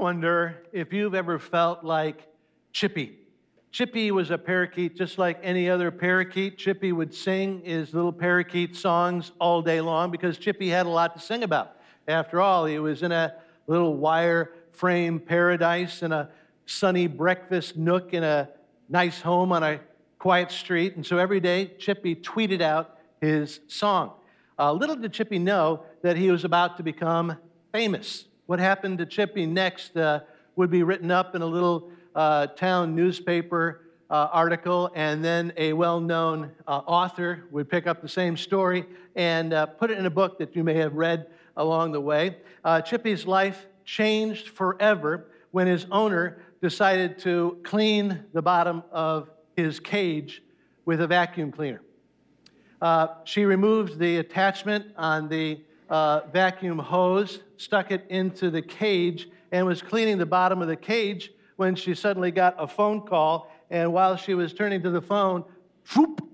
wonder if you've ever felt like Chippy. Chippy was a parakeet just like any other parakeet. Chippy would sing his little parakeet songs all day long because Chippy had a lot to sing about. After all, he was in a little wire frame paradise in a sunny breakfast nook in a nice home on a quiet street. And so every day, Chippy tweeted out his song. Uh, little did Chippy know that he was about to become famous. What happened to Chippy next uh, would be written up in a little uh, town newspaper uh, article, and then a well known uh, author would pick up the same story and uh, put it in a book that you may have read along the way. Uh, Chippy's life changed forever when his owner decided to clean the bottom of his cage with a vacuum cleaner. Uh, she removed the attachment on the uh, vacuum hose, stuck it into the cage, and was cleaning the bottom of the cage when she suddenly got a phone call. And while she was turning to the phone, whoop,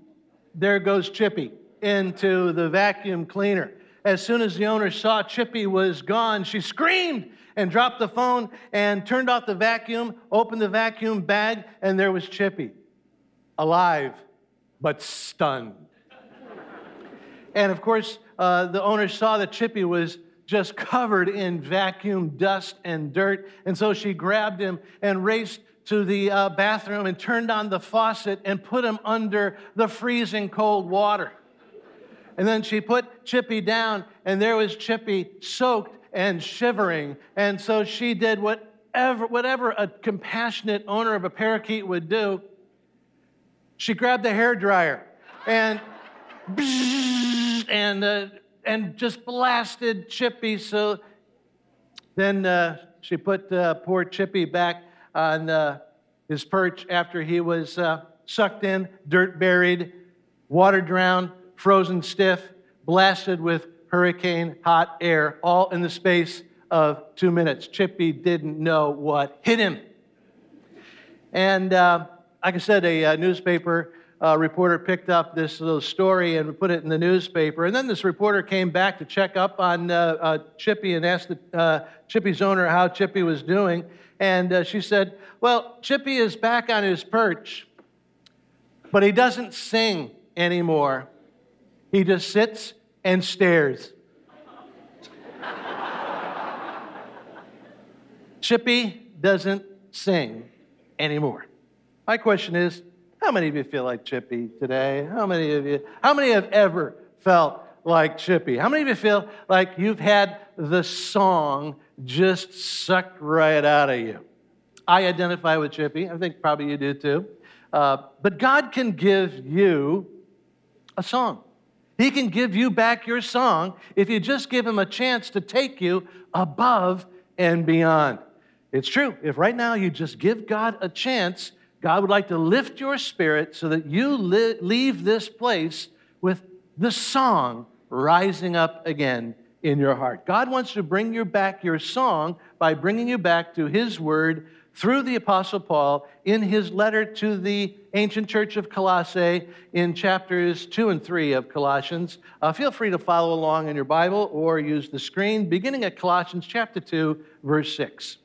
there goes Chippy into the vacuum cleaner. As soon as the owner saw Chippy was gone, she screamed and dropped the phone and turned off the vacuum, opened the vacuum bag, and there was Chippy, alive but stunned. and of course, uh, the owner saw that Chippy was just covered in vacuum dust and dirt. And so she grabbed him and raced to the uh, bathroom and turned on the faucet and put him under the freezing cold water. And then she put Chippy down, and there was Chippy soaked and shivering. And so she did whatever, whatever a compassionate owner of a parakeet would do. She grabbed the hair dryer and and uh, and just blasted Chippy. So then uh, she put uh, poor Chippy back on uh, his perch after he was uh, sucked in, dirt buried, water drowned, frozen stiff, blasted with hurricane hot air, all in the space of two minutes. Chippy didn't know what hit him. And uh, like I said, a, a newspaper uh, reporter picked up this little story and put it in the newspaper. And then this reporter came back to check up on uh, uh, Chippy and asked the, uh, Chippy's owner how Chippy was doing. And uh, she said, Well, Chippy is back on his perch, but he doesn't sing anymore. He just sits and stares. Chippy doesn't sing anymore. My question is how many of you feel like Chippy today? How many of you, how many have ever felt like Chippy? How many of you feel like you've had the song just sucked right out of you? I identify with Chippy. I think probably you do too. Uh, but God can give you a song. He can give you back your song if you just give Him a chance to take you above and beyond. It's true. If right now you just give God a chance, God would like to lift your spirit so that you li- leave this place with the song rising up again in your heart. God wants to bring you back your song by bringing you back to His Word through the Apostle Paul in his letter to the ancient church of Colossae in chapters 2 and 3 of Colossians. Uh, feel free to follow along in your Bible or use the screen, beginning at Colossians chapter 2, verse 6.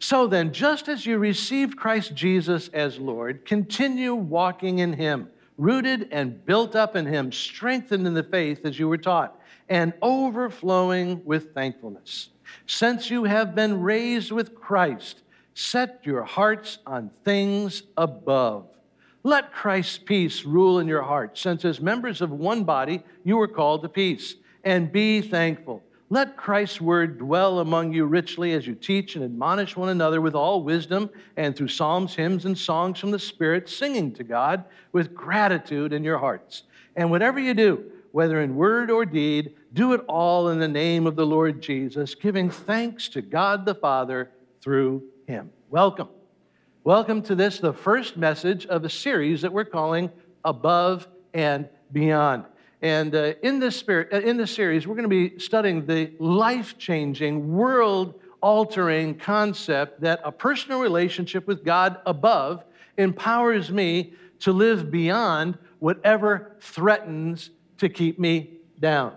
So then, just as you received Christ Jesus as Lord, continue walking in him, rooted and built up in him, strengthened in the faith as you were taught, and overflowing with thankfulness. Since you have been raised with Christ, set your hearts on things above. Let Christ's peace rule in your hearts, since as members of one body you were called to peace, and be thankful. Let Christ's word dwell among you richly as you teach and admonish one another with all wisdom and through psalms, hymns, and songs from the Spirit, singing to God with gratitude in your hearts. And whatever you do, whether in word or deed, do it all in the name of the Lord Jesus, giving thanks to God the Father through him. Welcome. Welcome to this, the first message of a series that we're calling Above and Beyond. And uh, in, this spirit, uh, in this series, we're going to be studying the life changing, world altering concept that a personal relationship with God above empowers me to live beyond whatever threatens to keep me down.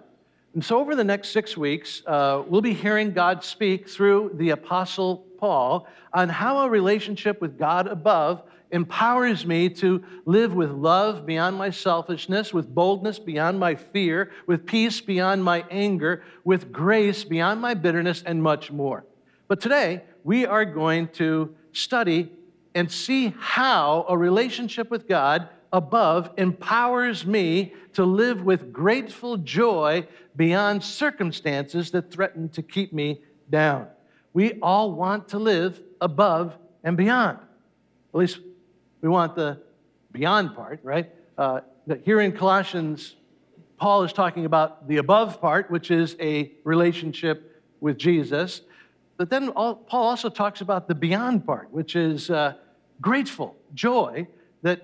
And so, over the next six weeks, uh, we'll be hearing God speak through the Apostle Paul on how a relationship with God above empowers me to live with love beyond my selfishness, with boldness beyond my fear, with peace beyond my anger, with grace beyond my bitterness, and much more. But today, we are going to study and see how a relationship with God above empowers me to live with grateful joy beyond circumstances that threaten to keep me down. We all want to live above and beyond. At least we want the beyond part, right? Uh, here in Colossians, Paul is talking about the above part, which is a relationship with Jesus. But then Paul also talks about the beyond part, which is uh, grateful joy that,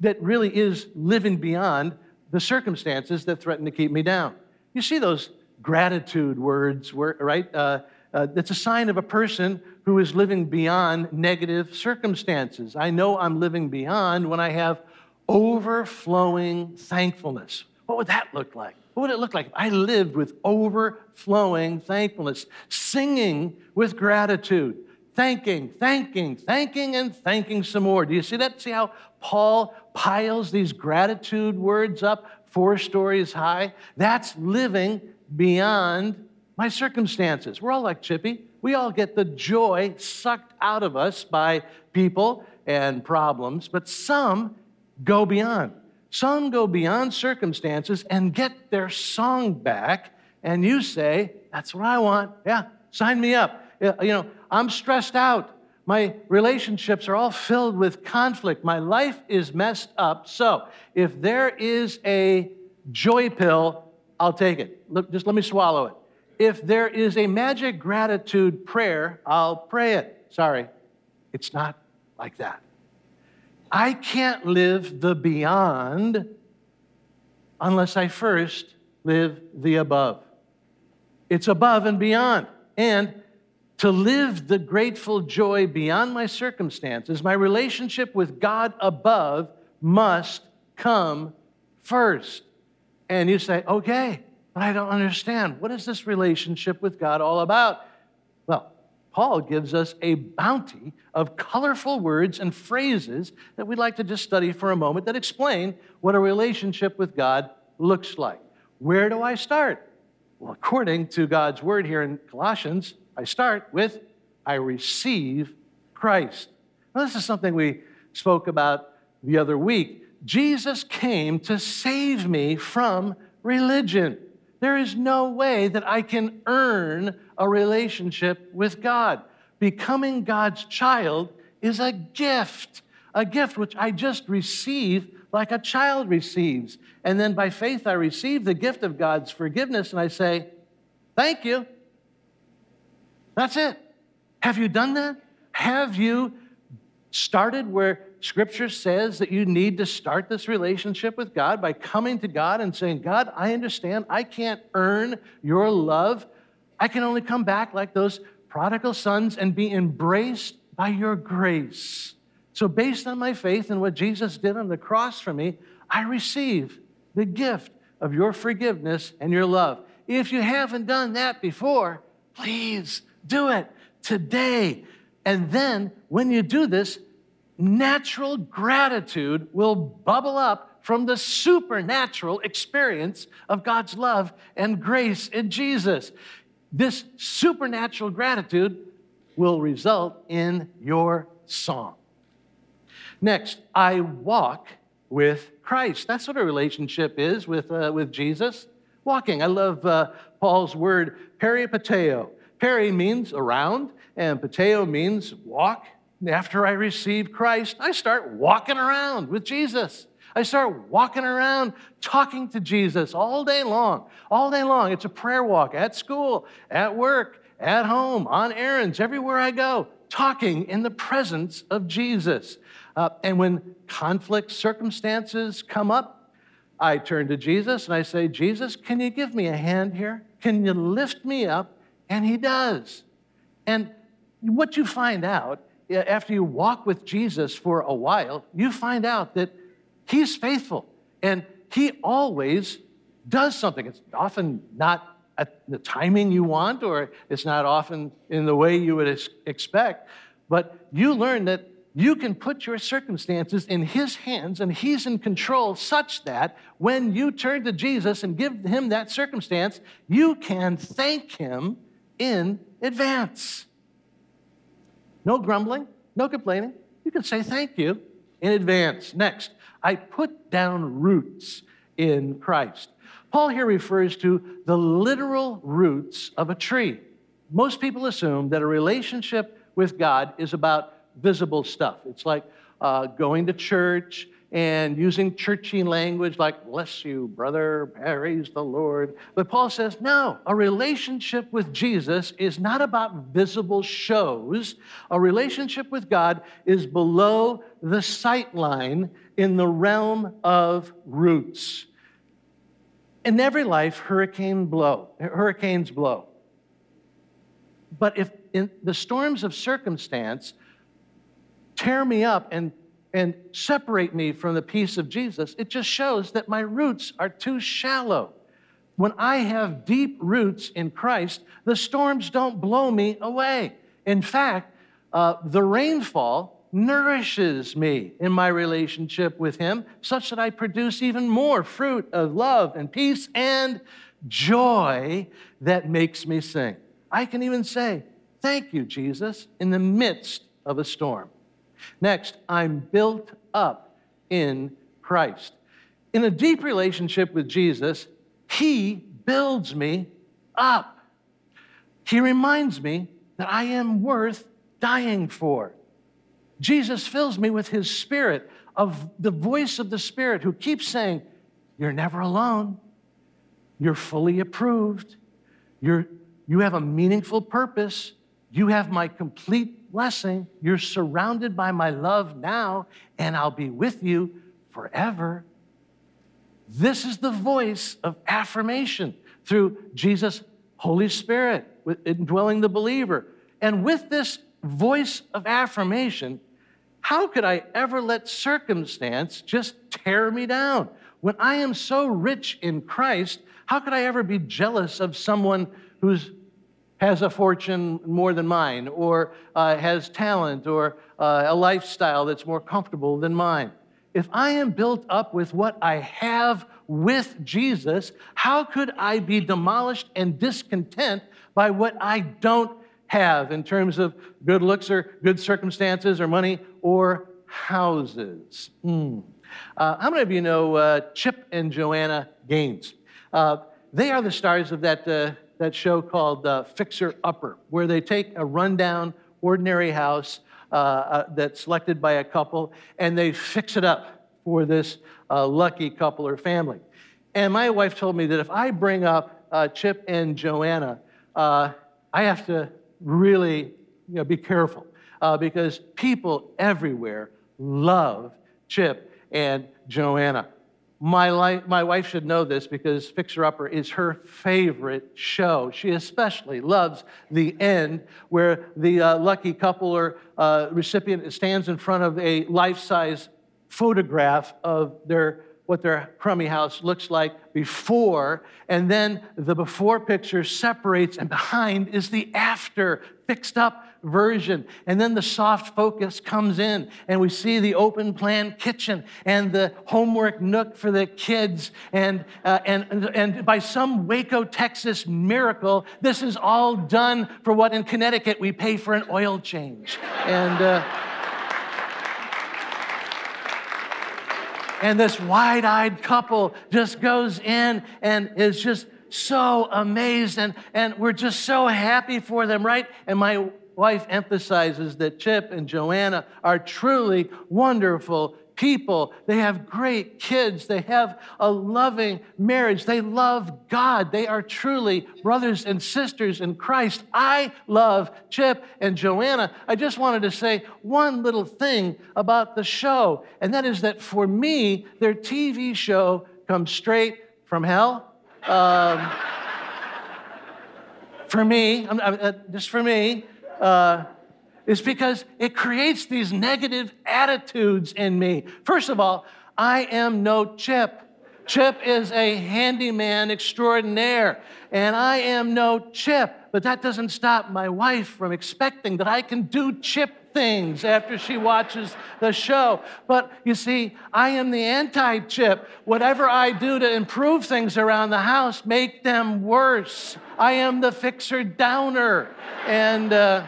that really is living beyond the circumstances that threaten to keep me down. You see those gratitude words, right? Uh, uh, that's a sign of a person who is living beyond negative circumstances. I know I'm living beyond when I have overflowing thankfulness. What would that look like? What would it look like if I lived with overflowing thankfulness, singing with gratitude, thanking, thanking, thanking, and thanking some more? Do you see that? See how Paul piles these gratitude words up four stories high? That's living beyond my circumstances. We're all like Chippy. We all get the joy sucked out of us by people and problems, but some go beyond. Some go beyond circumstances and get their song back, and you say, That's what I want. Yeah, sign me up. You know, I'm stressed out. My relationships are all filled with conflict. My life is messed up. So, if there is a joy pill, I'll take it. Look, just let me swallow it. If there is a magic gratitude prayer, I'll pray it. Sorry, it's not like that. I can't live the beyond unless I first live the above. It's above and beyond. And to live the grateful joy beyond my circumstances, my relationship with God above must come first. And you say, okay, but I don't understand. What is this relationship with God all about? Well, Paul gives us a bounty of colorful words and phrases that we'd like to just study for a moment that explain what a relationship with God looks like. Where do I start? Well, according to God's word here in Colossians, I start with I receive Christ. Now, this is something we spoke about the other week. Jesus came to save me from religion. There is no way that I can earn a relationship with God. Becoming God's child is a gift, a gift which I just receive like a child receives. And then by faith, I receive the gift of God's forgiveness and I say, Thank you. That's it. Have you done that? Have you started where Scripture says that you need to start this relationship with God by coming to God and saying, God, I understand I can't earn your love. I can only come back like those prodigal sons and be embraced by your grace. So, based on my faith in what Jesus did on the cross for me, I receive the gift of your forgiveness and your love. If you haven't done that before, please do it today. And then when you do this, natural gratitude will bubble up from the supernatural experience of God's love and grace in Jesus. This supernatural gratitude will result in your song. Next, I walk with Christ. That's what a relationship is with, uh, with Jesus. Walking. I love uh, Paul's word, peripateo. Peri means around, and pateo means walk. After I receive Christ, I start walking around with Jesus. I start walking around talking to Jesus all day long. All day long. It's a prayer walk at school, at work, at home, on errands, everywhere I go, talking in the presence of Jesus. Uh, and when conflict circumstances come up, I turn to Jesus and I say, Jesus, can you give me a hand here? Can you lift me up? And he does. And what you find out Uh, after you walk with Jesus for a while, you find out that he's faithful and he always does something. It's often not at the timing you want, or it's not often in the way you would expect, but you learn that you can put your circumstances in His hands and He's in control such that when you turn to Jesus and give Him that circumstance, you can thank Him in advance. No grumbling, no complaining. You can say thank you in advance. Next, I put down roots in Christ. Paul here refers to the literal roots of a tree. Most people assume that a relationship with God is about visible stuff. It's like uh, going to church and using churchy language like, bless you, brother, praise the Lord. But Paul says, no, a relationship with Jesus is not about visible shows. A relationship with God is below the sight line in the realm of roots. In every life, hurricane blow, hurricanes blow. But if in the storms of circumstance tear me up and, and separate me from the peace of Jesus, it just shows that my roots are too shallow. When I have deep roots in Christ, the storms don't blow me away. In fact, uh, the rainfall nourishes me in my relationship with Him, such that I produce even more fruit of love and peace and joy that makes me sing. I can even say, Thank you, Jesus, in the midst of a storm. Next, I'm built up in Christ. In a deep relationship with Jesus, He builds me up. He reminds me that I am worth dying for. Jesus fills me with His Spirit, of the voice of the Spirit who keeps saying, You're never alone. You're fully approved. You're, you have a meaningful purpose. You have my complete blessing. You're surrounded by my love now, and I'll be with you forever. This is the voice of affirmation through Jesus' Holy Spirit indwelling the believer. And with this voice of affirmation, how could I ever let circumstance just tear me down? When I am so rich in Christ, how could I ever be jealous of someone who's has a fortune more than mine, or uh, has talent, or uh, a lifestyle that's more comfortable than mine. If I am built up with what I have with Jesus, how could I be demolished and discontent by what I don't have in terms of good looks or good circumstances or money or houses? Mm. Uh, how many of you know uh, Chip and Joanna Gaines? Uh, they are the stars of that uh, that show called uh, Fixer Upper, where they take a rundown, ordinary house uh, uh, that's selected by a couple and they fix it up for this uh, lucky couple or family. And my wife told me that if I bring up uh, Chip and Joanna, I have to really you know, be careful because people everywhere love Chip and Joanna. My, life, my wife should know this because Fixer Upper is her favorite show. She especially loves the end where the uh, lucky couple or uh, recipient stands in front of a life size photograph of their what their crummy house looks like before, and then the before picture separates, and behind is the after fixed up version. And then the soft focus comes in, and we see the open plan kitchen and the homework nook for the kids. And, uh, and, and by some Waco, Texas miracle, this is all done for what in Connecticut we pay for an oil change. And uh, And this wide eyed couple just goes in and is just so amazed. And, and we're just so happy for them, right? And my wife emphasizes that Chip and Joanna are truly wonderful people. They have great kids. They have a loving marriage. They love God. They are truly brothers and sisters in Christ. I love Chip and Joanna. I just wanted to say one little thing about the show, and that is that for me, their TV show comes straight from hell. Um, for me, uh, just for me, uh, is because it creates these negative attitudes in me. First of all, I am no chip. Chip is a handyman extraordinaire, and I am no Chip. But that doesn't stop my wife from expecting that I can do Chip things after she watches the show. But you see, I am the anti Chip. Whatever I do to improve things around the house, make them worse. I am the fixer downer. And, uh,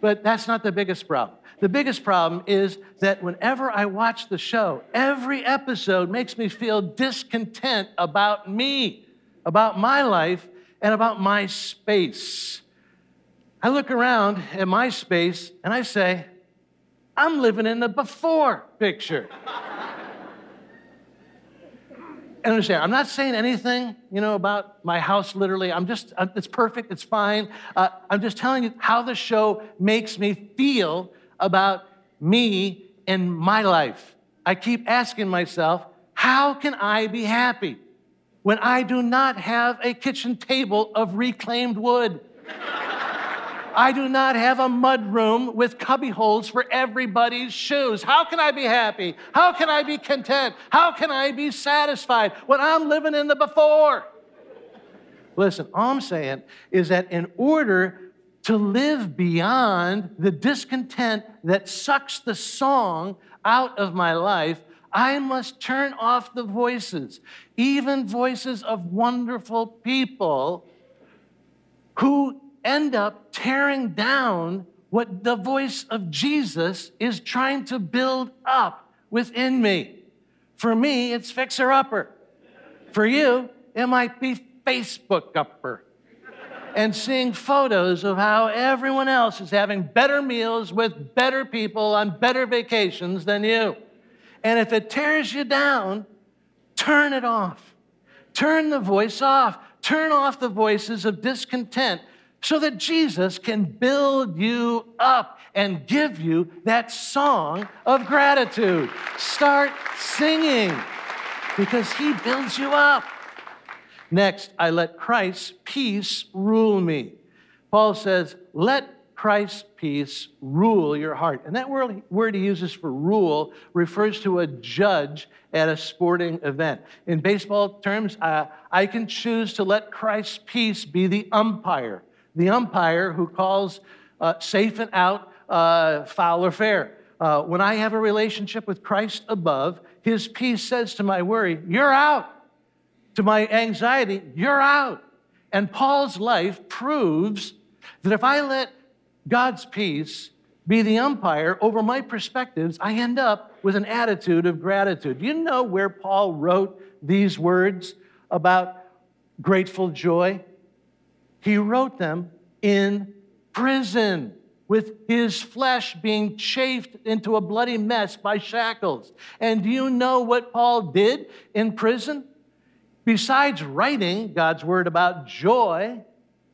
but that's not the biggest problem. The biggest problem is that whenever I watch the show, every episode makes me feel discontent about me, about my life, and about my space. I look around at my space and I say, I'm living in the before picture. and understand, I'm not saying anything, you know, about my house literally. I'm just, uh, it's perfect, it's fine. Uh, I'm just telling you how the show makes me feel about me and my life. I keep asking myself, how can I be happy when I do not have a kitchen table of reclaimed wood? I do not have a mud room with cubby holes for everybody's shoes. How can I be happy? How can I be content? How can I be satisfied when I'm living in the before? Listen, all I'm saying is that in order to live beyond the discontent that sucks the song out of my life, I must turn off the voices, even voices of wonderful people who end up tearing down what the voice of Jesus is trying to build up within me. For me, it's fixer upper. For you, it might be Facebook upper and seeing photos of how everyone else is having better meals with better people on better vacations than you. And if it tears you down, turn it off. Turn the voice off. Turn off the voices of discontent so that Jesus can build you up and give you that song of gratitude. Start singing because he builds you up. Next, I let Christ's peace rule me. Paul says, let Christ's peace rule your heart. And that word, word he uses for rule refers to a judge at a sporting event. In baseball terms, uh, I can choose to let Christ's peace be the umpire, the umpire who calls uh, safe and out, uh, foul or fair. Uh, when I have a relationship with Christ above, his peace says to my worry, You're out to my anxiety, you're out. And Paul's life proves that if I let God's peace be the umpire over my perspectives, I end up with an attitude of gratitude. You know where Paul wrote these words about grateful joy? He wrote them in prison with his flesh being chafed into a bloody mess by shackles. And do you know what Paul did in prison? Besides writing God's word about joy,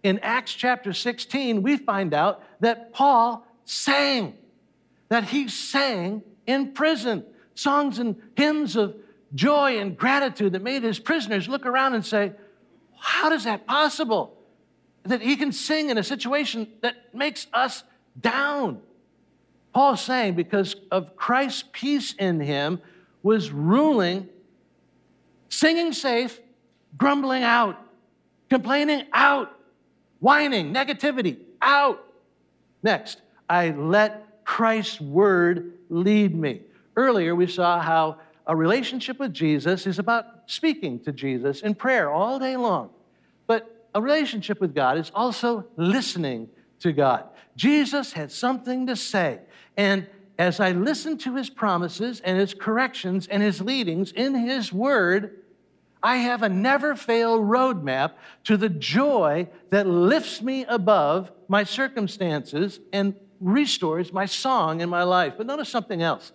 in Acts chapter 16, we find out that Paul sang, that he sang in prison songs and hymns of joy and gratitude that made his prisoners look around and say, How is that possible? That he can sing in a situation that makes us down. Paul is saying because of Christ's peace in him was ruling Singing safe, grumbling out, complaining out, whining, negativity out. Next, I let Christ's word lead me. Earlier, we saw how a relationship with Jesus is about speaking to Jesus in prayer all day long. A relationship with God is also listening to God. Jesus had something to say. And as I listened to his promises and his corrections and his leadings in his word, I have a never fail roadmap to the joy that lifts me above my circumstances and restores my song in my life. But notice something else.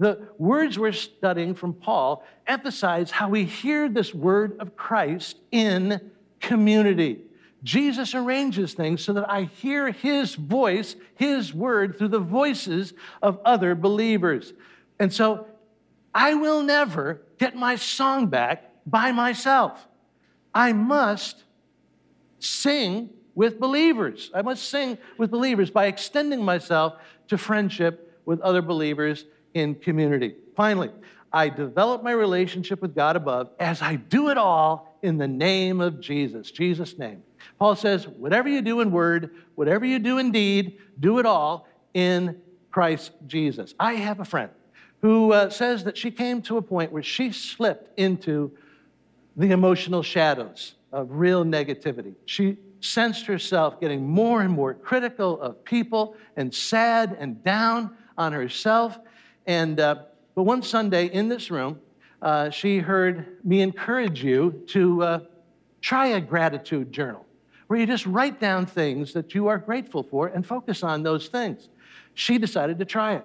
The words we're studying from Paul emphasize how we hear this word of Christ in community. Jesus arranges things so that I hear his voice, his word, through the voices of other believers. And so I will never get my song back by myself. I must sing with believers. I must sing with believers by extending myself to friendship with other believers in community. Finally, I develop my relationship with God above as I do it all in the name of Jesus, Jesus' name. Paul says, whatever you do in word, whatever you do in deed, do it all in Christ Jesus. I have a friend who uh, says that she came to a point where she slipped into the emotional shadows of real negativity. She sensed herself getting more and more critical of people and sad and down on herself. And uh, but one Sunday in this room, uh, she heard me encourage you to uh, try a gratitude journal where you just write down things that you are grateful for and focus on those things. She decided to try it.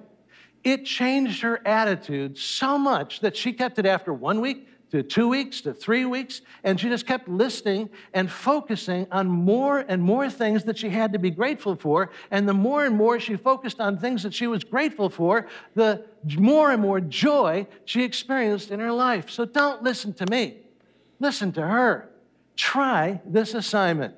It changed her attitude so much that she kept it after one week, to two weeks to three weeks, and she just kept listening and focusing on more and more things that she had to be grateful for. And the more and more she focused on things that she was grateful for, the more and more joy she experienced in her life. So don't listen to me, listen to her. Try this assignment.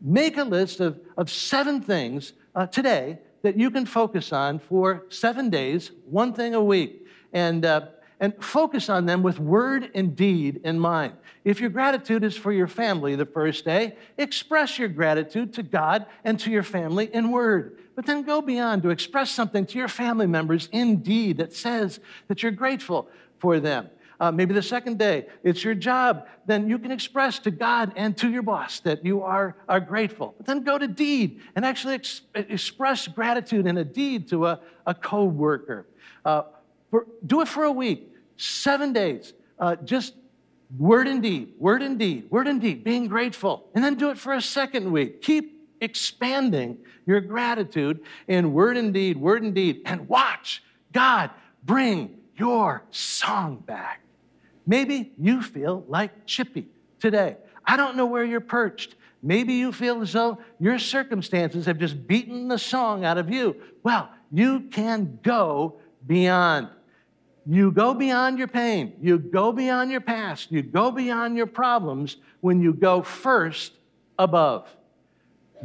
Make a list of, of seven things uh, today that you can focus on for seven days, one thing a week. And uh, and focus on them with word and deed in mind. If your gratitude is for your family the first day, express your gratitude to God and to your family in word. But then go beyond to express something to your family members in deed that says that you're grateful for them. Uh, maybe the second day, it's your job. Then you can express to God and to your boss that you are, are grateful. But then go to deed and actually ex- express gratitude in a deed to a, a co worker. Uh, do it for a week seven days, uh, just word and deed, word and deed, word and deed, being grateful. And then do it for a second week. Keep expanding your gratitude in word and deed, word and deed, and watch God bring your song back. Maybe you feel like Chippy today. I don't know where you're perched. Maybe you feel as though your circumstances have just beaten the song out of you. Well, you can go beyond. You go beyond your pain. You go beyond your past. You go beyond your problems when you go first above.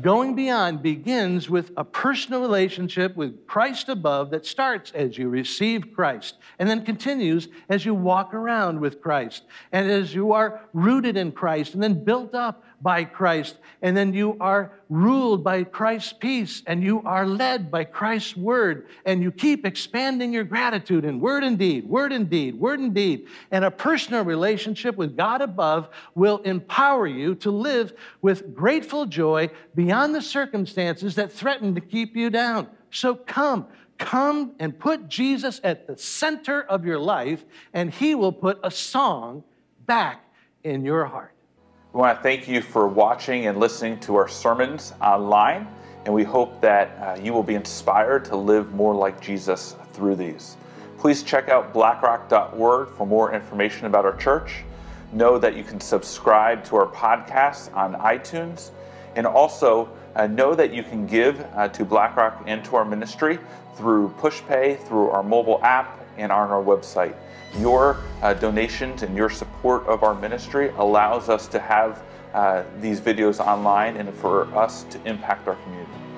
Going beyond begins with a personal relationship with Christ above that starts as you receive Christ and then continues as you walk around with Christ and as you are rooted in Christ and then built up by Christ, and then you are ruled by Christ's peace, and you are led by Christ's word, and you keep expanding your gratitude in word and deed, word and deed, word and deed. And a personal relationship with God above will empower you to live with grateful joy beyond the circumstances that threaten to keep you down. So come, come and put Jesus at the center of your life, and He will put a song back in your heart. We want to thank you for watching and listening to our sermons online, and we hope that uh, you will be inspired to live more like Jesus through these. Please check out blackrock.org for more information about our church. Know that you can subscribe to our podcast on iTunes, and also uh, know that you can give uh, to BlackRock and to our ministry through PushPay, through our mobile app, and on our website. Your uh, donations and your support of our ministry allows us to have uh, these videos online and for us to impact our community.